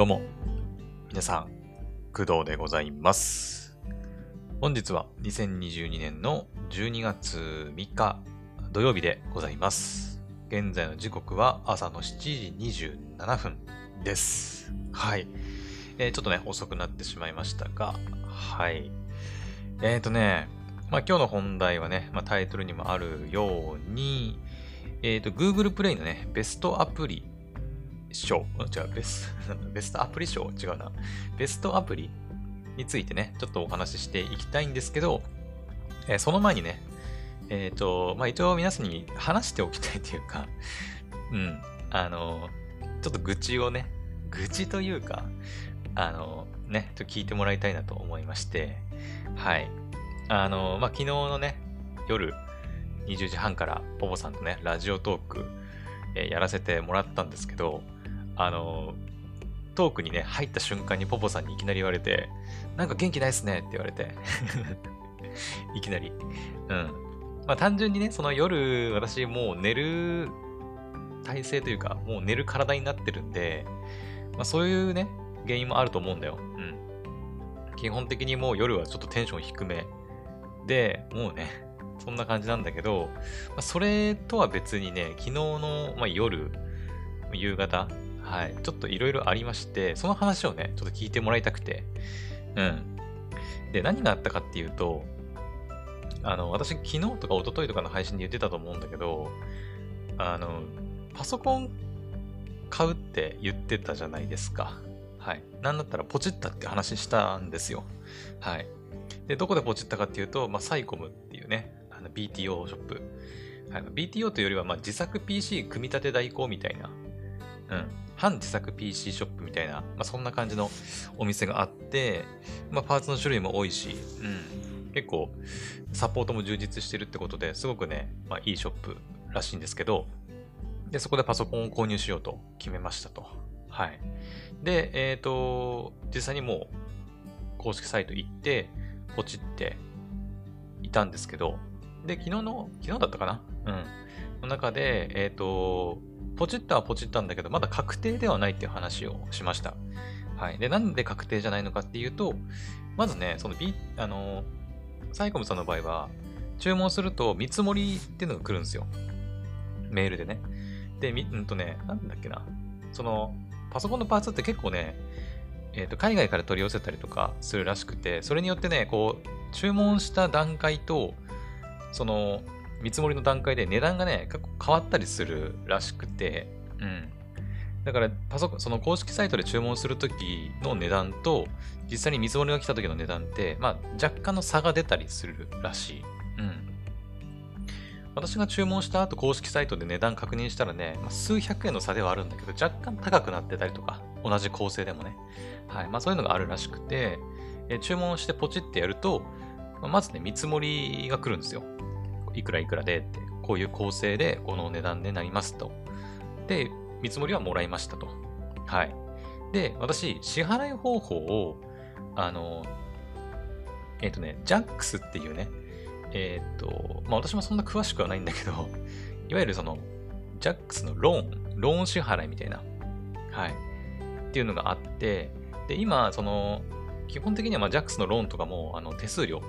どうも、皆さん、工藤でございます。本日は2022年の12月3日土曜日でございます。現在の時刻は朝の7時27分です。はい。えーちょっとね、遅くなってしまいましたが、はい。えーとね、まあ今日の本題はね、まあ、タイトルにもあるように、えーと、Google プレイのね、ベストアプリ賞、違う、ベス ベストアプリ賞違うな。ベストアプリについてね、ちょっとお話ししていきたいんですけど、えーその前にね、えっ、と、まあ、一応皆さんに話しておきたいというか、うん、あの、ちょっと愚痴をね、愚痴というか、あの、ね、ちょっと聞いてもらいたいなと思いまして、はい。あの、まあ、昨日のね、夜20時半からポポさんとね、ラジオトーク、えーやらせてもらったんですけど、あの、トークにね、入った瞬間にポポさんにいきなり言われて、なんか元気ないっすねって言われて、いきなり。うん。まあ単純にね、その夜、私もう寝る体勢というか、もう寝る体になってるんで、まあそういうね、原因もあると思うんだよ。うん。基本的にもう夜はちょっとテンション低めで、もうね、そんな感じなんだけど、まあ、それとは別にね、昨日の、まあ、夜、夕方、はい、ちょっといろいろありまして、その話をね、ちょっと聞いてもらいたくて、うん。で、何があったかっていうと、あの、私、昨日とか一昨日とかの配信で言ってたと思うんだけど、あの、パソコン買うって言ってたじゃないですか。はい。なんだったらポチったって話したんですよ。はい。で、どこでポチったかっていうと、まあ、サイコムっていうね、あの BTO ショップ。はい、BTO というよりは、まあ、自作 PC 組み立て代行みたいな、うん、反自作 PC ショップみたいな、まあ、そんな感じのお店があって、まあ、パーツの種類も多いし、うん、結構サポートも充実してるってことですごくね、まあ、いいショップらしいんですけど、で、そこでパソコンを購入しようと決めましたと。はい。で、えっ、と、実際にもう公式サイト行って、ポチっていたんですけど、で、昨日の、昨日だったかな？うん。の中で、えっ、と、ポチったはポチったんだけど、まだ確定ではないっていう話をしました。はい。で、なんで確定じゃないのかっていうと、まずね、その B、あの、サイコムさんの場合は、注文すると見積もりっていうのが来るんですよ。メールでね。で、み、うんとね、なんだっけな。その、パソコンのパーツって結構ね、えっ、と、海外から取り寄せたりとかするらしくて、それによってね、こう、注文した段階と、その、見積もりの段階で値段がね、結構変わったりするらしくて、うん。だから、パソコン、その公式サイトで注文するときの値段と、実際に見積もりが来た時の値段って、まあ、若干の差が出たりするらしい。うん。私が注文した後、公式サイトで値段確認したらね、まあ、数百円の差ではあるんだけど、若干高くなってたりとか、同じ構成でもね。はい。まあ、そういうのがあるらしくて、えー注文してポチってやると、まあまずね、見積もりが来るんですよ。いくらいくらでって、こういう構成でこの値段になりますと。で、見積もりはもらいましたと。はい。で、私、支払い方法を、あの、えっ、とね、JAX っていうね、えっ、と、まあ私もそんな詳しくはないんだけど、いわゆるその、JAX のローン、ローン支払いみたいな、はい、っていうのがあって、で、今、その、基本的にはまあ JAX のローンとかも、あの、手数料、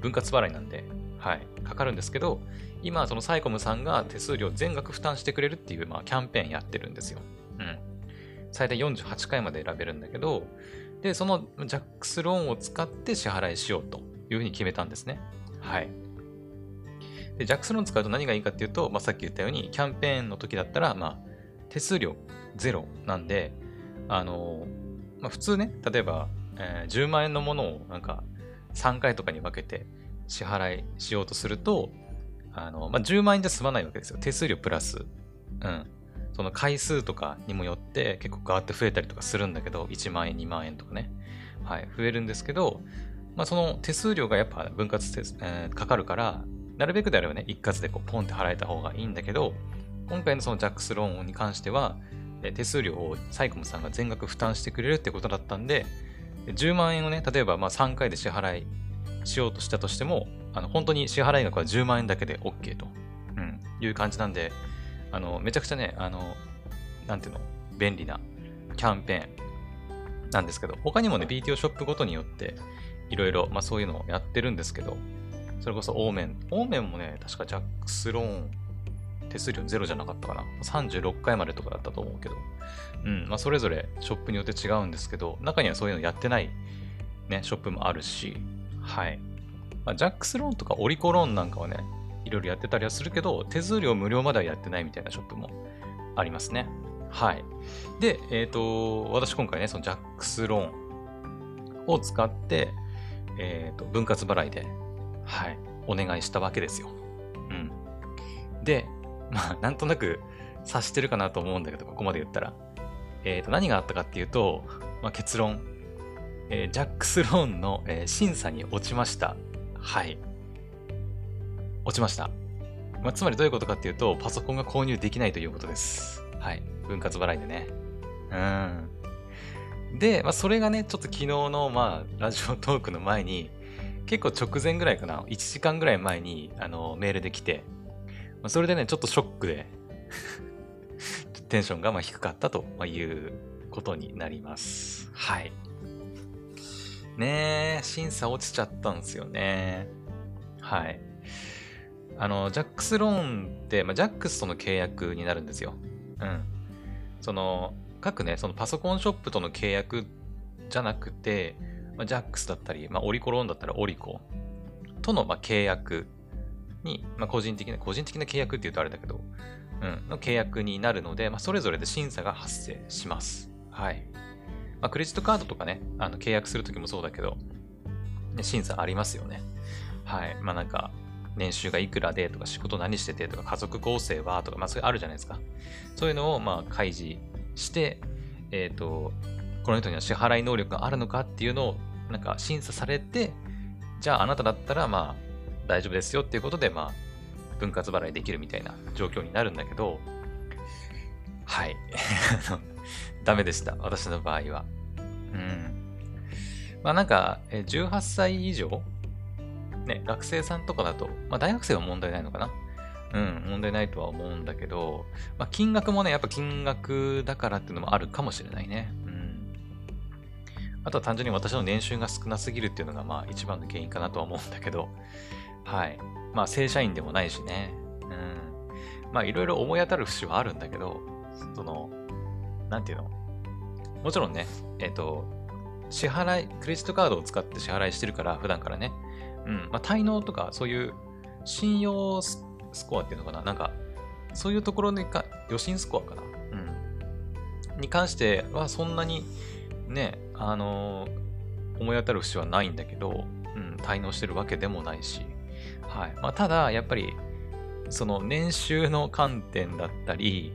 分割払いなんで、はい、かかるんですけど、今、そのサイコムさんが手数料全額負担してくれるっていう、まあ、キャンペーンやってるんですよ。うん。最大48回まで選べるんだけど、で、その JAX ローンを使って支払いしようというふうに決めたんですね。はい。で、JAX ローン使うと何がいいかっていうと、まあ、さっき言ったように、キャンペーンの時だったら、まあ、手数料ゼロなんで、あの、まあ、普通ね、例えば、えー10万円のものをなんか3回とかに分けて支払いしようとすると、あの、まあ、10万円じゃ済まないわけですよ。手数料プラス。うん。その回数とかにもよって結構ガーって増えたりとかするんだけど、1万円、2万円とかね。はい、増えるんですけど、まあ、その手数料がやっぱ分割手、えーかかるから、なるべくであればね、一括でこうポンって払えた方がいいんだけど、今回のその JAX ローンに関しては、手数料をサイコムさんが全額負担してくれるってことだったんで、10万円をね、例えばまあ3回で支払いしようとしたとしても、あの本当に支払い額は10万円だけで OK と、うん、いう感じなんで、あのめちゃくちゃね、あの、なんていうの、便利なキャンペーンなんですけど、他にもね、BTO ショップごとによって、いろいろ、まそういうのをやってるんですけど、それこそオーメン。オーメンもね、確かジャックスローン、手数料ゼロじゃなかったかな。36回までとかだったと思うけど。うん、まあそれぞれショップによって違うんですけど、中にはそういうのやってない、ね、ショップもあるし、はい。まあ、ジャックスローンとかオリコローンなんかはね、いろいろやってたりはするけど、手数料無料まではやってないみたいなショップもありますね。はい。で、えっ、ー、と、私今回ね、そのジャックスローンを使って、えっ、ー、と、分割払いで、はい、お願いしたわけですよ。うん。で、まあ、なんとなく察してるかなと思うんだけど、ここまで言ったら。えっ、ー、と、何があったかっていうと、まあ、結論、えー、ジャックスローンの、えー、審査に落ちました。はい。落ちました。まあ、つまりどういうことかっていうと、パソコンが購入できないということです。はい。分割払いでね。うん。で、まあ、それがね、ちょっと昨日の、まあ、ラジオトークの前に、結構直前ぐらいかな、1時間ぐらい前に、あの、メールで来て、まあ、それでね、ちょっとショックで テンションがまあ低かったということになります。はい。ね、審査落ちちゃったんですよね。はい。あの、ジャックスローンって、まあ、ジャックスとの契約になるんですよ。うん。その、各ね、そのパソコンショップとの契約じゃなくて、まあ、ジャックスだったり、まあ、オリコローンだったらオリコとの、ま、契約に、まあ、個人的な、個人的な契約って言うとあれだけど、うん、の契約になるので、まあ、それぞれで審査が発生します。はい。まあ、クレジットカードとかね、あの契約するときもそうだけど、審査ありますよね。はい。まあなんか、年収がいくらでとか、仕事何しててとか、家族構成はとか、まあそれあるじゃないですか。そういうのをまあ開示して、えっ、ー、と、この人には支払い能力があるのかっていうのをなんか審査されて、じゃああなただったらまあ大丈夫ですよっていうことでまあ分割払いできるみたいな状況になるんだけど、はい。ダメでした。私の場合は。うん。まあなんか、18歳以上？ね、学生さんとかだと、まあ大学生は問題ないのかな？うん、問題ないとは思うんだけど、まあ金額もね、やっぱ金額だからっていうのもあるかもしれないね。うん。あとは単純に私の年収が少なすぎるっていうのがまあ一番の原因かなとは思うんだけど、はい。まあ正社員でもないしね。うん。まあいろいろ思い当たる節はあるんだけど、その、なんていうの？もちろんね、えっ、ー、と、支払い、クレジットカードを使って支払いしてるから、普段からね。うん。まあ、滞納とか、そういう信用スコアっていうのかななんか、そういうところにか、予診スコアかなうん。に関しては、そんなに、ね、あのー、思い当たる節はないんだけど、うん、滞納してるわけでもないし。はい。まあ、ただ、やっぱり、その年収の観点だったり、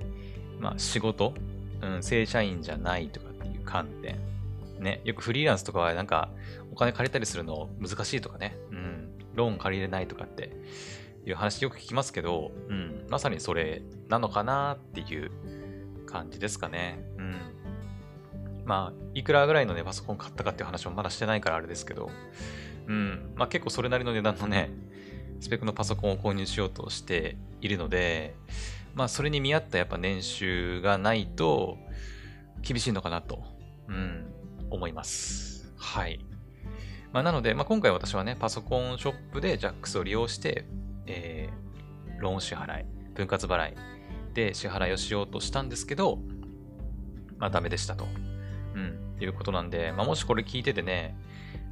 まあ、仕事、うん、正社員じゃないとか観点。ね、よくフリーランスとかはなんかお金借りたりするの難しいとかね、うん、ローン借りれないとかっていう話よく聞きますけど、うん、まさにそれなのかなっていう感じですかね。うん。まあ、いくらぐらいのね、パソコン買ったかっていう話もまだしてないからあれですけど、うん、まあ結構それなりの値段のね、スペックのパソコンを購入しようとしているので、まあ、それに見合ったやっぱ年収がないと、厳しいのかなと、うん、思います。はい。まあ、なので、まあ、今回私はね、パソコンショップで JAX を利用して、えー、ローン支払い、分割払いで支払いをしようとしたんですけど、まあ、ダメでしたと。うん、いうことなんで、まあ、もしこれ聞いててね、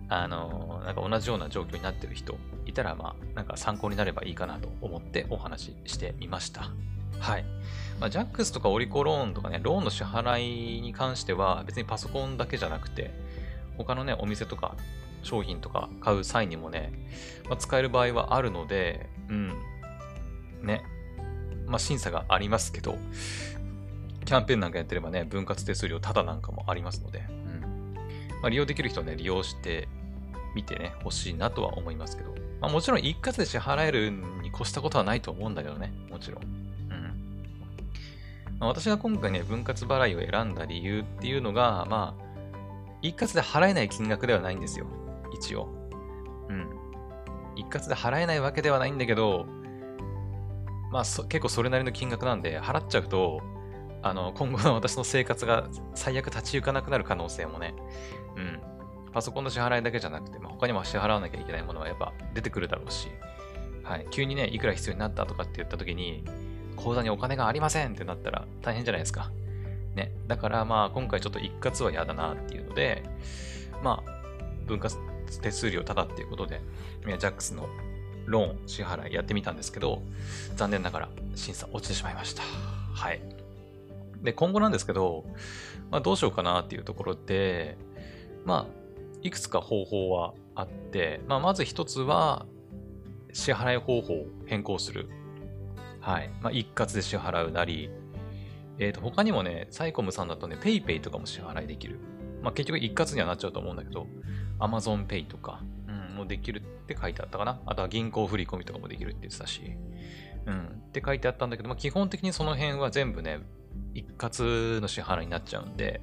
あの、なんか同じような状況になってる人いたら、まあ、なんか参考になればいいかなと思ってお話ししてみました。はい。まあ、ジャックスとかオリコローンとかね、ローンの支払いに関しては別にパソコンだけじゃなくて、他のね、お店とか商品とか買う際にもね、まあ、使える場合はあるので、うん。ね。まあ、審査がありますけど、キャンペーンなんかやってればね、分割手数料タダなんかもありますので、うん。まあ、利用できる人はね、利用してみてね、欲しいなとは思いますけど、まあ、もちろん一括で支払えるに越したことはないと思うんだけどね、もちろん。まあ、私が今回ね、分割払いを選んだ理由っていうのが、まあ、一括で払えない金額ではないんですよ。一応。うん。一括で払えないわけではないんだけど、まあ結構それなりの金額なんで、払っちゃうと、あの、今後の私の生活が最悪立ち行かなくなる可能性もね、うん、パソコンの支払いだけじゃなくて、まあ、他にも支払わなきゃいけないものはやっぱ出てくるだろうし、はい、急にね、いくら必要になったとかって言った時に、口座にお金がありませんってなったら大変じゃないですか。ね。だからまあ今回ちょっと一括は嫌だなっていうので、まあ、分割手数料ただっていうことで、ジャックスのローン支払いやってみたんですけど、残念ながら審査落ちてしまいました。はい。で、今後なんですけど、まあ、どうしようかなっていうところで、まあ、いくつか方法はあって、まあ、まず一つは、支払い方法を変更する。はい。まあ、一括で支払うなり、えっ、ー、と、他にもね、サイコムさんだとね、PayPay とかも支払いできる。まあ、結局一括にはなっちゃうと思うんだけど、Amazon Pay とか、うん、もできるって書いてあったかな。あとは銀行振込とかもできるって言ってたし、うん、って書いてあったんだけど、まあ、基本的にその辺は全部ね、一括の支払いになっちゃうんで、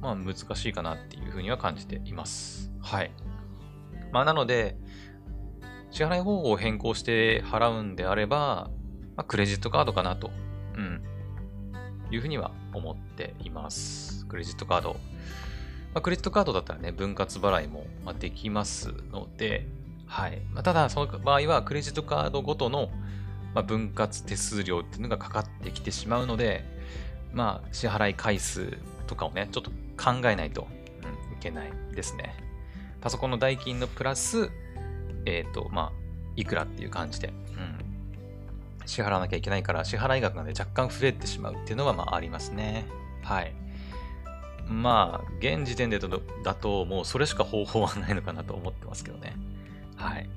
まあ難しいかなっていうふうには感じています。はい。まあなので、支払い方法を変更して払うんであれば、まあ、クレジットカードかなと、うん、いうふうには思っています。クレジットカード。まあ、クレジットカードだったらね、分割払いもできますので、はい。まあ、ただ、その場合は、クレジットカードごとの分割手数料っていうのがかかってきてしまうので、まあ、支払い回数とかをね、ちょっと考えないと、うん、いけないですね。パソコンの代金のプラス、えっ、ー、と、まあ、いくらっていう感じで、うん、支払わなきゃいけないから、支払い額がね、若干増えてしまうっていうのは、まあ、ありますね。はい。まあ、現時点でだと、もうそれしか方法はないのかなと思ってますけどね。はい。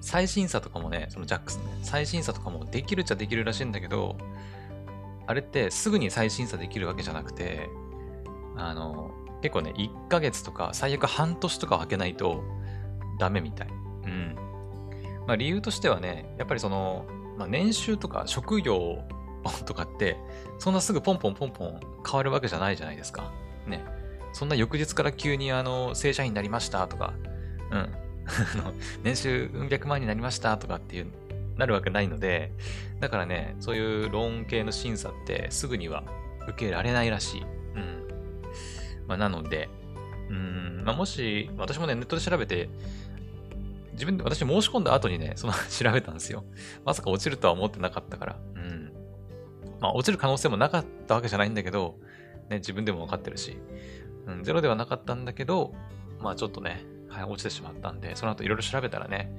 最新査とかもね、その JAX のね、最新査とかもできるっちゃできるらしいんだけど、あれってすぐに再審査できるわけじゃなくて、あの、結構ね、1ヶ月とか、最悪半年とか空けないとダメみたい。うん。まあ理由としてはね、やっぱりその、まあ、年収とか職業とかって、そんなすぐポンポンポンポン変わるわけじゃないじゃないですか。ね。そんな翌日から急にあの、正社員になりましたとか、うん。年収うん百万になりましたとかっていうなるわけないので、だからね、そういうローン系の審査ってすぐには受けられないらしい。うん。まあ、なので、うん、まあ、もし、私もね、ネットで調べて、自分で、私申し込んだ後にね、その 調べたんですよ。まさか落ちるとは思ってなかったから。うん。まあ、落ちる可能性もなかったわけじゃないんだけど、ね、自分でも分かってるし、うん、ゼロではなかったんだけど、まあちょっとね、はい、落ちてしまったんで、その後いろいろ調べたらね、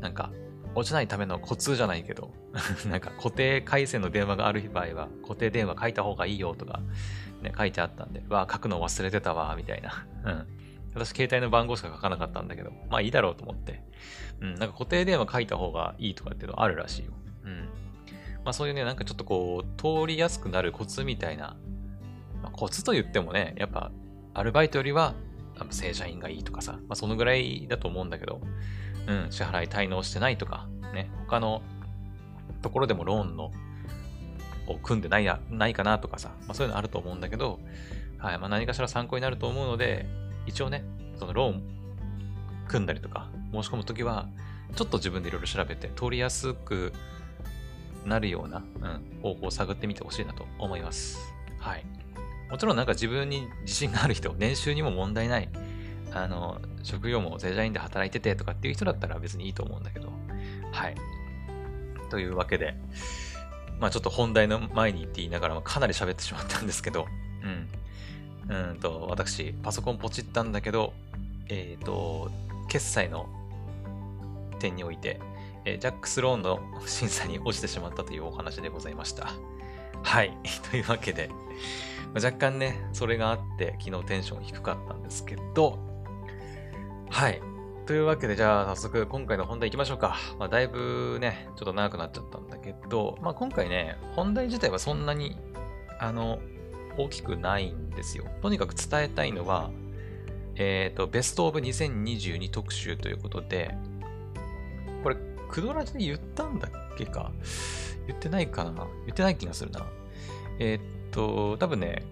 なんか、落ちないためのコツじゃないけど、なんか固定回線の電話がある場合は、固定電話書いた方がいいよとか、ね、書いてあったんで、わあ、書くの忘れてたわ、みたいな。うん。私、携帯の番号しか書かなかったんだけど、まあいいだろうと思って。うん、なんか固定電話書いた方がいいとかっていうのあるらしいよ。うん。まあそういうね、なんかちょっとこう、通りやすくなるコツみたいな、まあ、コツと言ってもね、やっぱ、アルバイトよりは、正社員がいいとかさ、まあそのぐらいだと思うんだけど、うん、支払い滞納してないとか、ね、他のところでもローンのを組んでないやないかなとかさ、まあ、そういうのあると思うんだけど、はいまあ、何かしら参考になると思うので、一応ね、そのローン組んだりとか、申し込むときは、ちょっと自分でいろいろ調べて、通りやすくなるような、うん、方法を探ってみてほしいなと思います。はい。もちろんなんか自分に自信がある人、年収にも問題ない、あの、職業も正社員で働いててとかっていう人だったら別にいいと思うんだけど、はい。というわけで、まあちょっと本題の前に言って言いながらかなり喋ってしまったんですけど、うん。うんと、私、パソコンポチったんだけど、えっ、ー、と、決済の点において、えー、ジャックスローンの審査に落ちてしまったというお話でございました。はい。というわけで、まあ、若干ね、それがあって、昨日テンション低かったんですけど、はい。というわけで、じゃあ早速今回の本題行きましょうか。まあ、だいぶね、ちょっと長くなっちゃったんだけど、まあ、今回ね、本題自体はそんなに、あの、大きくないんですよ。とにかく伝えたいのは、えっ、ー、と、 Best of 2022特集ということで、これ、クドラジで言ったんだっけか？言ってないかな？言ってない気がするな。えっ、ー、と、多分ね、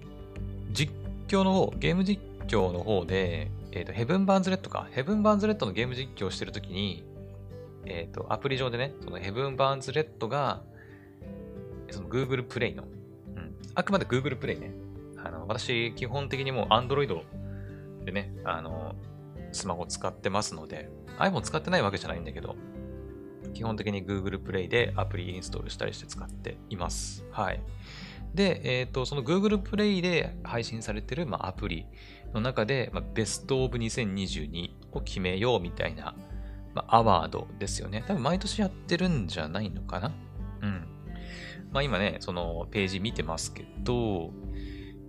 実況の方、ゲーム実況の方で、えっ、ー、と、ヘブン・バーンズ・レッドか。ヘブン・バーンズ・レッドのゲーム実況をしてるときに、えっ、と、アプリ上でね、そのヘブン・バーンズ・レッドが、その Google プレイの、あくまで Google Play ね。あの、私、基本的にもう Android でね、あの、スマホ使ってますので、iPhone 使ってないわけじゃないんだけど、基本的に Google Play でアプリインストールしたりして使っています。はい。で、えっ、ー、と、その Google Play で配信されてる、まあ、アプリの中で、まあ、ベストオブ2022を決めようみたいな、まあ、アワードですよね。多分毎年やってるんじゃないのかな。まあ今ね、そのページ見てますけど、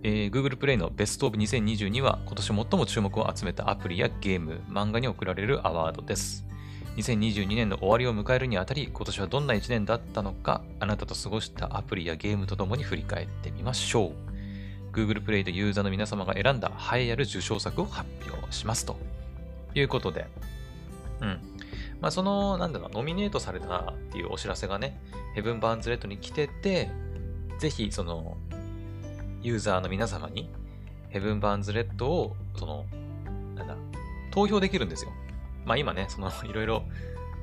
えー、Google Play のベストオブ2022は今年最も注目を集めたアプリやゲーム、漫画に贈られるアワードです。2022年の終わりを迎えるにあたり、今年はどんな1年だったのか、あなたと過ごしたアプリやゲームとともに振り返ってみましょう。Google Play でユーザーの皆様が選んだ栄えある受賞作を発表しますということで、うん。まあ、その、なんだろう、ノミネートされたっていうお知らせがね、ヘブン・バーンズ・レッドに来てて、ぜひ、その、ユーザーの皆様に、ヘブン・バーンズ・レッドを、その、なんだ、投票できるんですよ。まあ今ね、その いろいろ、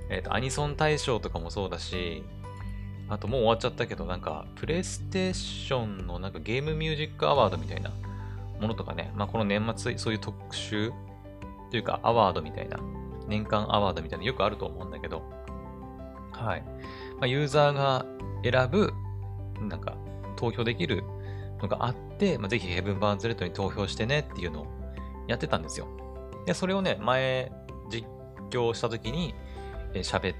えっ、ー、と、アニソン大賞とかもそうだし、あともう終わっちゃったけど、なんか、プレイステーションのなんかゲームミュージックアワードみたいなものとかね、まあこの年末、そういう特集というかアワードみたいな、年間アワードみたいなよくあると思うんだけど、はい。まあ、ユーザーが選ぶ、なんか、投票できるのがあって、まあ、ぜひヘブン・バーンズ・レッドに投票してねっていうのをやってたんですよ。で、それをね、前、実況した時に喋、っ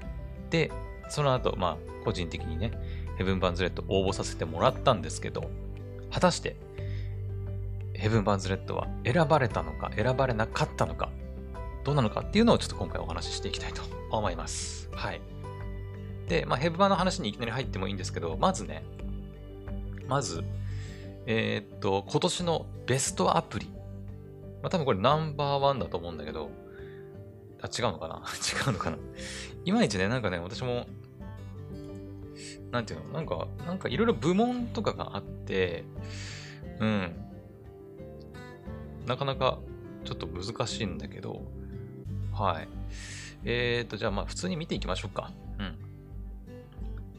て、その後、まあ、個人的にね、ヘブン・バーンズ・レッド応募させてもらったんですけど、果たして、ヘブン・バーンズ・レッドは選ばれたのか、選ばれなかったのか、どうなのかっていうのをちょっと今回お話ししていきたいと思います。はい。で、まあ、ヘブバの話にいきなり入ってもいいんですけど、まずね、まず、えー、っと、今年のベストアプリ。まあ、多分これナンバーワンだと思うんだけど、あ、違うのかな？違うのかな？いまいちね、なんかね、私も、なんていうの？なんか、なんかいろいろ部門とかがあって、うん。なかなかちょっと難しいんだけど、はい。えーと、じゃあまあ普通に見ていきましょうか。うん。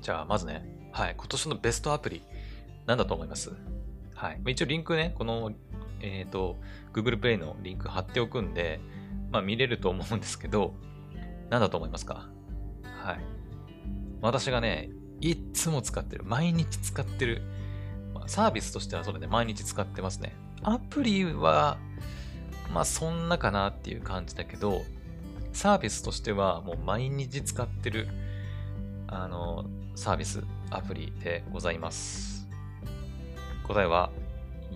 じゃあまずね、はい。今年のベストアプリ、なんだと思います？はい。一応リンクね、この、えっ、と、Google Play のリンク貼っておくんで、まあ見れると思うんですけど、なんだと思いますか？はい。私がね、いつも使ってる。毎日使ってる。サービスとしてはそれで毎日使ってますね。アプリは、まあそんなかなっていう感じだけど、サービスとしてはもう毎日使ってる、あの、サービス、アプリでございます。答えは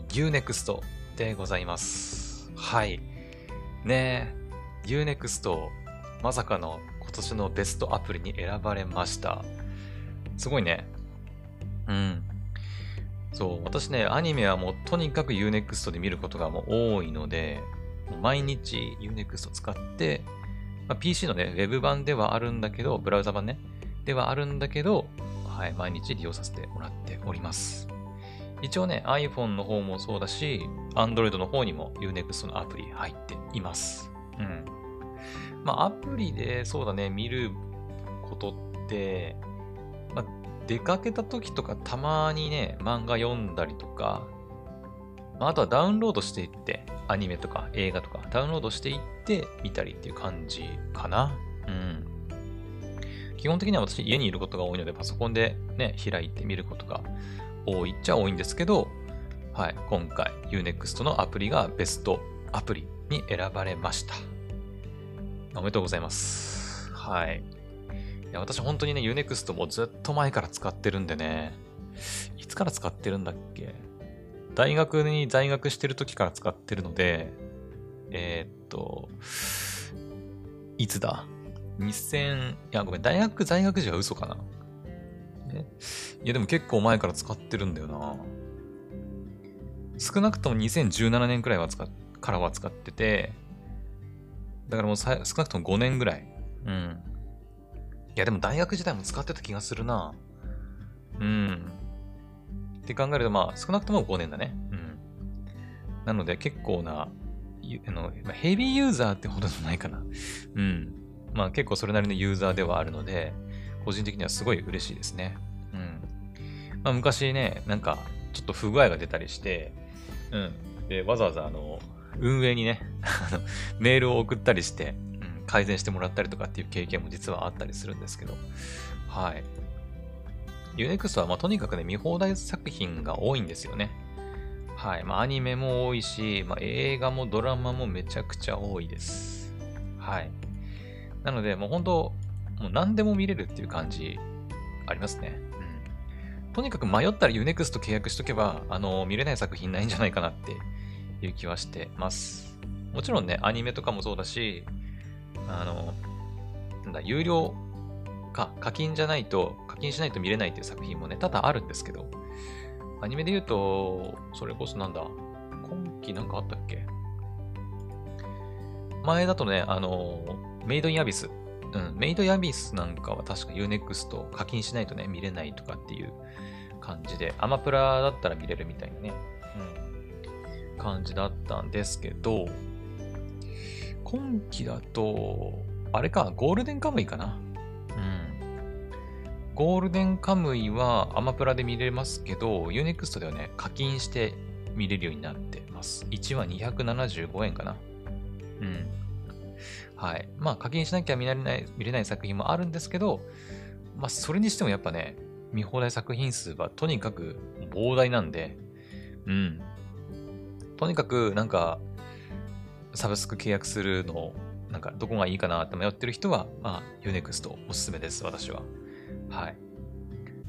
Unext でございます。はい。ねえ、Unext、まさかの今年のベストアプリに選ばれました。すごいね。うん。そう、私ね、アニメはもうとにかく Unext で見ることがもう多いので、毎日 Unext 使って、まあ、PC のね、ウェブ版ではあるんだけど、ブラウザ版ね、ではあるんだけど、はい、毎日利用させてもらっております。一応ね、iPhone の方もそうだし、Android の方にも Unext のアプリ入っています。うん。まあ、アプリでそうだね、見ることって、まあ、出かけた時とかたまにね、漫画読んだりとか、まあ、あとはダウンロードしていって、アニメとか映画とかダウンロードしていって見たりっていう感じかな。うん。基本的には私家にいることが多いのでパソコンでね、開いて見ることが多いっちゃ多いんですけど、はい、今回 Unext のアプリがベストアプリに選ばれました。おめでとうございます。はい。いや私本当にね、Unext もずっと前から使ってるんでね、いつから使ってるんだっけ？大学に在学してる時から使ってるので、えー、っと、いつだ ?2000、いや、ごめん、大学在学時は嘘かな。いや、でも結構前から使ってるんだよな。少なくとも2017年くらいは使からは使ってて、だからもう少なくとも5年ぐらい。うん。いや、でも大学時代も使ってた気がするな。うん。って考えると、まあ、少なくとも5年だね。うん。なので、結構な、あのヘビーユーザーってほどじゃないかな。うん。まあ、結構それなりのユーザーではあるので、個人的にはすごい嬉しいですね。うん。まあ、昔ね、なんか、ちょっと不具合が出たりして、うん。で、わざわざあの、運営にね、メールを送ったりして、うん、改善してもらったりとかっていう経験も実はあったりするんですけど、はい。Unext はまあとにかくね、見放題作品が多いんですよね。はい。まあアニメも多いし、まあ映画もドラマもめちゃくちゃ多いです。はい。なので、もう本当、もう何でも見れるっていう感じありますね。うん。とにかく迷ったら Unext 契約しとけば、あの、見れない作品ないんじゃないかなっていう気はしてます。もちろんね、アニメとかもそうだし、あの、なんだ、有料か、課金じゃないと、課金しないと見れないっていう作品もね、多々あるんですけど、アニメで言うと、それこそなんだ、今期なんかあったっけ？前だとね、あの、メイドインアビス。うん、メイドインアビスなんかは確か Unext 課金しないとね、見れないとかっていう感じで、アマプラだったら見れるみたいなね、うん、感じだったんですけど、今期だと、あれか、ゴールデンカムイかな？ゴールデンカムイはアマプラで見れますけど、Unext ではね、課金して見れるようになってます。1話275円かな。うん。はい。まあ、課金しなきゃ見られない、見れない作品もあるんですけど、まあ、それにしてもやっぱね、見放題作品数はとにかく膨大なんで、うん。とにかく、なんか、サブスク契約するの、なんか、どこがいいかなって迷ってる人は、まあ、Unext おすすめです、私は。はい。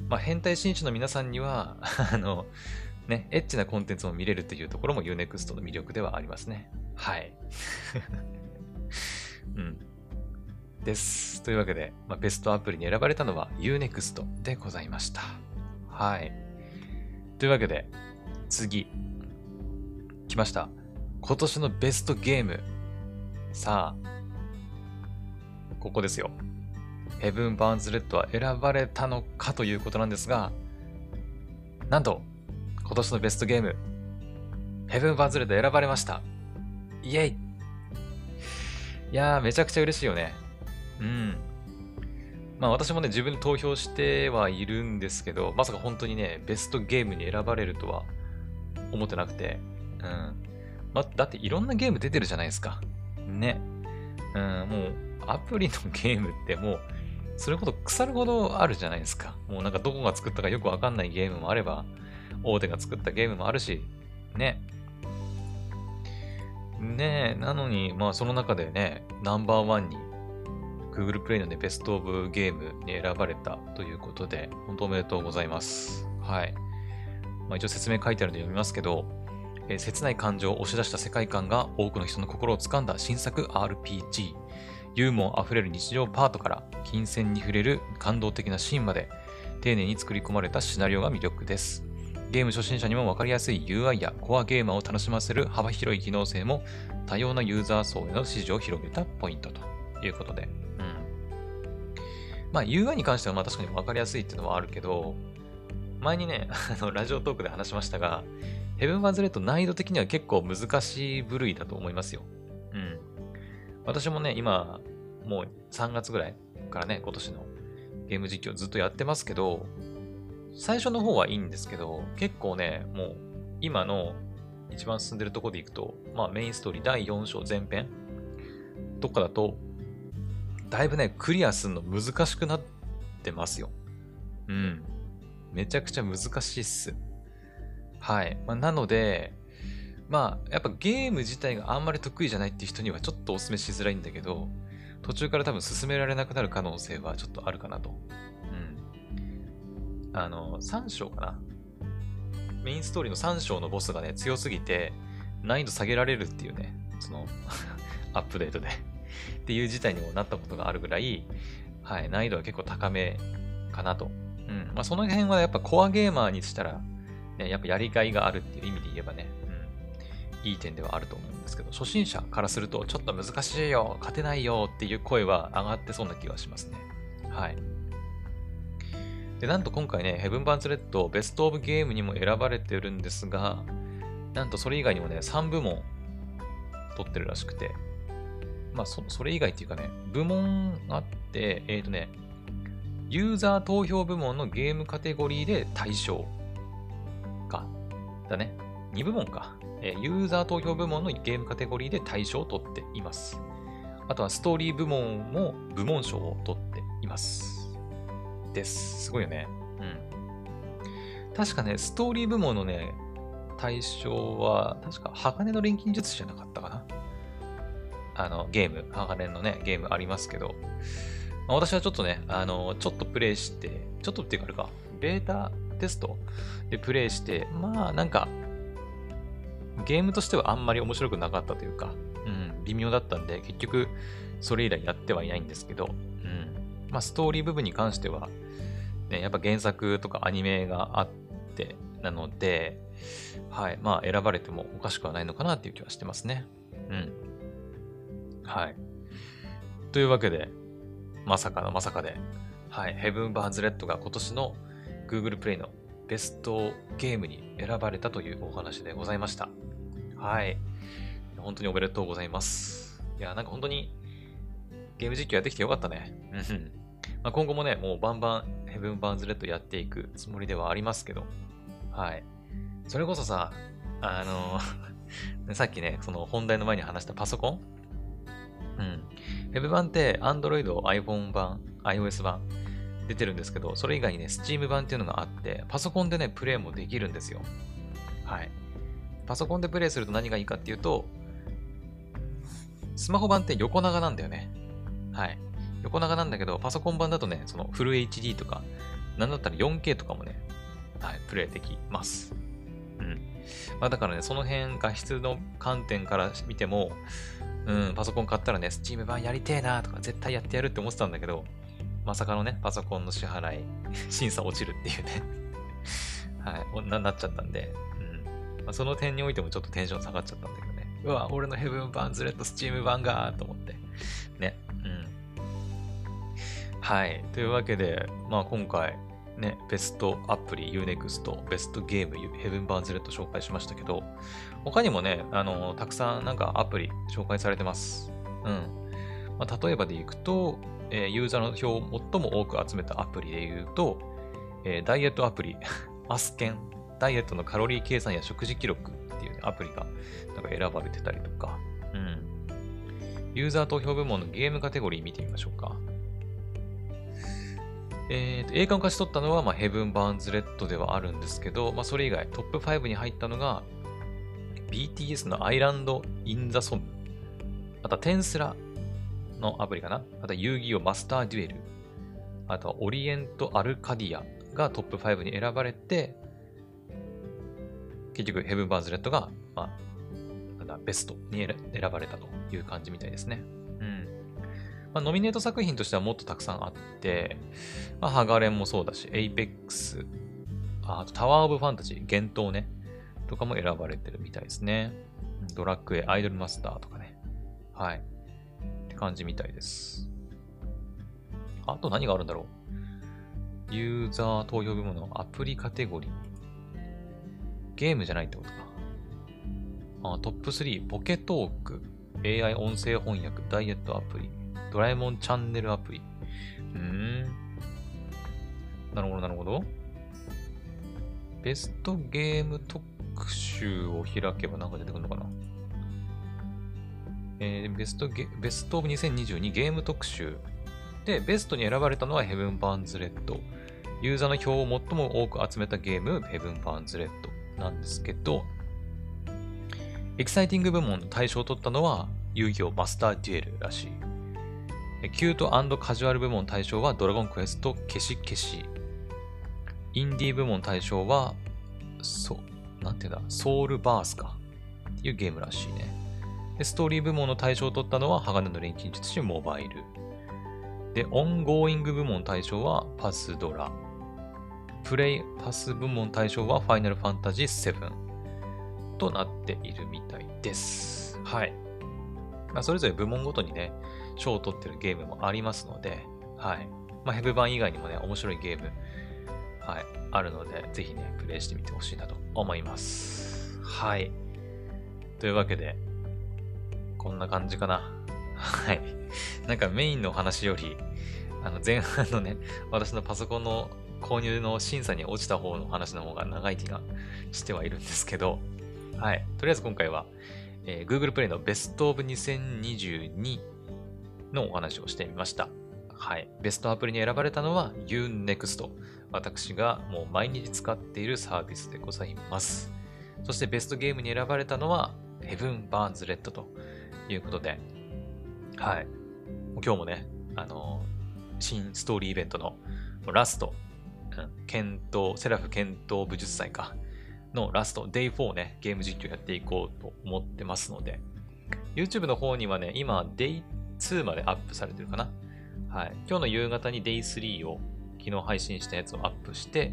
まあ、変態紳士の皆さんには あの、ね、エッチなコンテンツも見れるというところも Unext の魅力ではありますね。はい。うん。です。というわけで、まあ、ベストアプリに選ばれたのは Unext でございました。はい。というわけで、次。来ました。今年のベストゲーム。さあ、ここですよ。ヘブン・バーンズ・レッドは選ばれたのかということなんですが、なんと、今年のベストゲーム、ヘブン・バーンズ・レッド選ばれました。イェイいやー、めちゃくちゃ嬉しいよね。うん。まあ私もね、自分で投票してはいるんですけど、まさか本当にね、ベストゲームに選ばれるとは思ってなくて。うん。まだっていろんなゲーム出てるじゃないですか。ね。うん、もうアプリのゲームってもう、それこそ腐るほどあるじゃないですか。もうなんかどこが作ったかよくわかんないゲームもあれば、大手が作ったゲームもあるし、ね。ねえ、なのに、まあその中でね、ナンバーワンに Google Play のね、ベストオブゲームに選ばれたということで、本当おめでとうございます。はい。まあ一応説明書いてあるので読みますけど、えー、切ない感情を押し出した世界観が多くの人の心を掴んだ新作 RPG。ユーモア溢れる日常パートから、金銭に触れる感動的なシーンまで、丁寧に作り込まれたシナリオが魅力です。ゲーム初心者にも分かりやすい UI やコアゲーマーを楽しませる幅広い機能性も多様なユーザー層への支持を広げたポイントということで。うん。まあ UI に関してはまあ確かに分かりやすいっていうのはあるけど、前にね、あの、ラジオトークで話しましたが、ヘブン・バズ・レッド難易度的には結構難しい部類だと思いますよ。うん。私もね、今、もう3月ぐらいからね、今年のゲーム実況ずっとやってますけど、最初の方はいいんですけど、結構ね、もう今の一番進んでるとこでいくと、まあメインストーリー第4章前編とかだと、だいぶね、クリアするの難しくなってますよ。うん。めちゃくちゃ難しいっす。はい。まあ、なので、まあ、やっぱゲーム自体があんまり得意じゃないっていう人にはちょっとお勧めしづらいんだけど、途中から多分進められなくなる可能性はちょっとあるかなとうんあの、3章かな。メインストーリーの3章のボスがね、強すぎて、難易度下げられるっていうね、その アップデートでっていう事態にもなったことがあるぐらい、はい、難易度は結構高めかなと。うん。まあ、その辺はやっぱコアゲーマーにしたら、ね、やっぱやりがいがあるっていう意味で言えばね、いい点ではあると思うんですけど、初心者からするとちょっと難しいよ、勝てないよっていう声は上がってそうな気はしますね。はい。で、なんと今回ね、ヘブン・バンズ・レッドベスト・オブ・ゲームにも選ばれてるんですが、なんとそれ以外にもね、3部門取ってるらしくて、まあそ、それ以外っていうかね、部門あって、えっ、ー、とね、ユーザー投票部門のゲームカテゴリーで対象か。だね。2部門か。ユーザー投票部門のゲームカテゴリーで大賞を取っています。あとはストーリー部門も部門賞を取っています。です。すごいよね。うん。確かね、ストーリー部門のね、対象は、確か、鋼の錬金術師じゃなかったかな。あの、ゲーム、鋼のね、ゲームありますけど、まあ私はちょっとね、あの、ちょっとプレイして、ちょっとっていうかあれか、ベータテストでプレイして、まあ、なんか、ゲームとしてはあんまり面白くなかったというか、うん、微妙だったんで、結局、それ以来やってはいないんですけど、うん。まあ、ストーリー部分に関しては、ね、やっぱ原作とかアニメがあって、なので、はい。まあ、選ばれてもおかしくはないのかなっていう気はしてますね。うん。はい。というわけで、まさかのまさかで、はい。ヘブン・バーズ・レッドが今年の Google プレイのベストゲームに選ばれたというお話でございました。はい。本当におめでとうございます。いや、なんか本当にゲーム実況やってきてよかったね。うん。まあ、今後もね、もうバンバンヘブン・バーンズ・レッドやっていくつもりではありますけど、はい。それこそさ、あの さっきね、その本題の前に話したパソコンうん。ヘブ版って Android、iPhone 版、iOS 版出てるんですけど、それ以外にね、Steam 版っていうのがあって、パソコンでね、プレイもできるんですよ。はい。パソコンでプレイすると何がいいかっていうと、スマホ版って横長なんだよね。はい。横長なんだけど、パソコン版だとね、そのフル HD とか、なんだったら 4K とかもね、はい、プレイできます。うん。まあだからね、その辺、画質の観点から見ても、うん、パソコン買ったらね、Steam 版やりてえなとか、絶対やってやるって思ってたんだけど、まさかのね、パソコンの支払い、審査落ちるっていうね、はい、ななっちゃったんで、うん。まあ、その点においてもちょっとテンション下がっちゃったんだけどね。うわ、俺のヘブン版ズレッドスチーム版がと思って。ね。うん。はい。というわけで、まあ今回、ね、ベストアプリ Unext、ベストゲームヘブンバーンズレッド紹介しましたけど、他にもね、あの、たくさんなんかアプリ紹介されてます。うん。まあ、例えばでいくと、えーユーザーの票を最も多く集めたアプリで言うと、えーダイエットアプリ、あすけん、ダイエットのカロリー計算や食事記録っていう、ね、アプリがなんか選ばれてたりとか、うん。ユーザー投票部門のゲームカテゴリー見てみましょうか。えーと、栄冠を勝ち取ったのは、まあ、ヘブン・バーンズ・レッドではあるんですけど、まあ、それ以外、トップ5に入ったのが、BTS のアイランド・イン・ザ・ソム。あとは転スラのアプリかな？あと遊戯王マスター・デュエル。あとはオリエント・アルカディアがトップ5に選ばれて、結局ヘブン・バーズ・レッドが、まあ、だ、ベストに選ばれたという感じみたいですね。うん。まあ、ノミネート作品としてはもっとたくさんあって、まあ、ハガレンもそうだし、エイペックス、ああとタワーオブファンタジー、幻塔ね、とかも選ばれてるみたいですね。ドラクエ、アイドルマスターとかね。はい。感じみたいです。あと何があるんだろうユーザー投票部門のアプリカテゴリー。ゲームじゃないってことか。あトップ3、ポケトーク、AI 音声翻訳、ダイエットアプリ、ドラえもんチャンネルアプリ。うーん。なるほど、なるほど。ベストゲーム特集を開けばなんか出てくるのかなえーベストゲ、 Best of 2022ゲーム特集。で、ベストに選ばれたのはヘブン・バーンズ・レッド。ユーザーの票を最も多く集めたゲーム、ヘブン・バーンズ・レッドなんですけど、エキサイティング部門の大賞を取ったのは、遊戯王マスター・デュエルらしい。キュートカジュアル部門大賞はドラゴンクエストけしケシ。インディー部門大賞は、そう、なんていうんだ、ソウルバースか。っていうゲームらしいね。で、ストーリー部門の大賞を取ったのは、鋼の錬金術師モバイル。で、 Ongoing 部門大賞はパズドラ。プレイパス部門大賞はファイナルファンタジー7となっているみたいです。はい。まあ、それぞれ部門ごとにね、賞を取ってるゲームもありますので、はい。まあ、ヘブ版以外にもね、面白いゲーム、はい、あるので、ぜひね、プレイしてみてほしいなと思います。はい。というわけで、こんな感じかな。はい。なんかメインの話より、あの前半のね、私のパソコンの購入の審査に落ちた方の話の方が長い気がしてはいるんですけど、はい。とりあえず今回は、えー、Google Play のベストオブ2022のお話をしてみました。はい。ベストアプリに選ばれたのは Unext。私がもう毎日使っているサービスでございます。そしてベストゲームに選ばれたのは Heaven Burns Red ということで、はい。今日もね、あの、新ストーリーイベントのラスト、検討、セラフ検討武術祭か、のラスト、Day4 ね、ゲーム実況やっていこうと思ってますので、YouTube の方にはね、今、Day2 までアップされてるかな。はい。今日の夕方に Day3 を昨日配信したやつをアップして、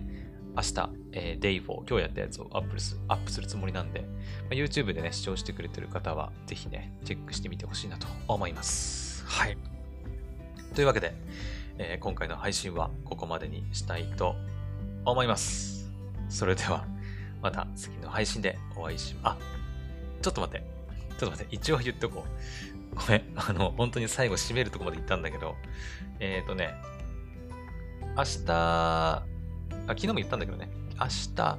明日、えー、Day4、今日やったやつをアップすアップするつもりなんで、まあ、YouTube でね、視聴してくれてる方は、ぜひね、チェックしてみてほしいなと思います。はい。というわけで、えー、今回の配信はここまでにしたいと思います。それでは、また次の配信でお会いしま、あ、ちょっと待って。ちょっと待って。一応言っておこう。ごめん。あの、本当に最後締めるとこまで行ったんだけど、えっ、ー、とね、明日、あ、昨日も言ったんだけどね、明日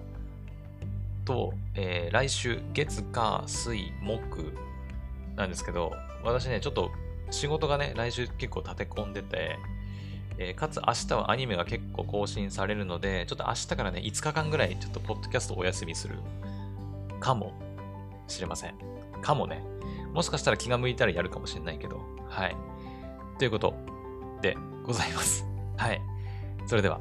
と、えー、来週、月、火、水、木なんですけど、私ね、ちょっと仕事がね、来週結構立て込んでて、えー、かつ明日はアニメが結構更新されるので、ちょっと明日からね、5日間ぐらいちょっとポッドキャストお休みするかもしれません。かもね。もしかしたら気が向いたらやるかもしれないけど、はい。ということでございます。はい。それでは、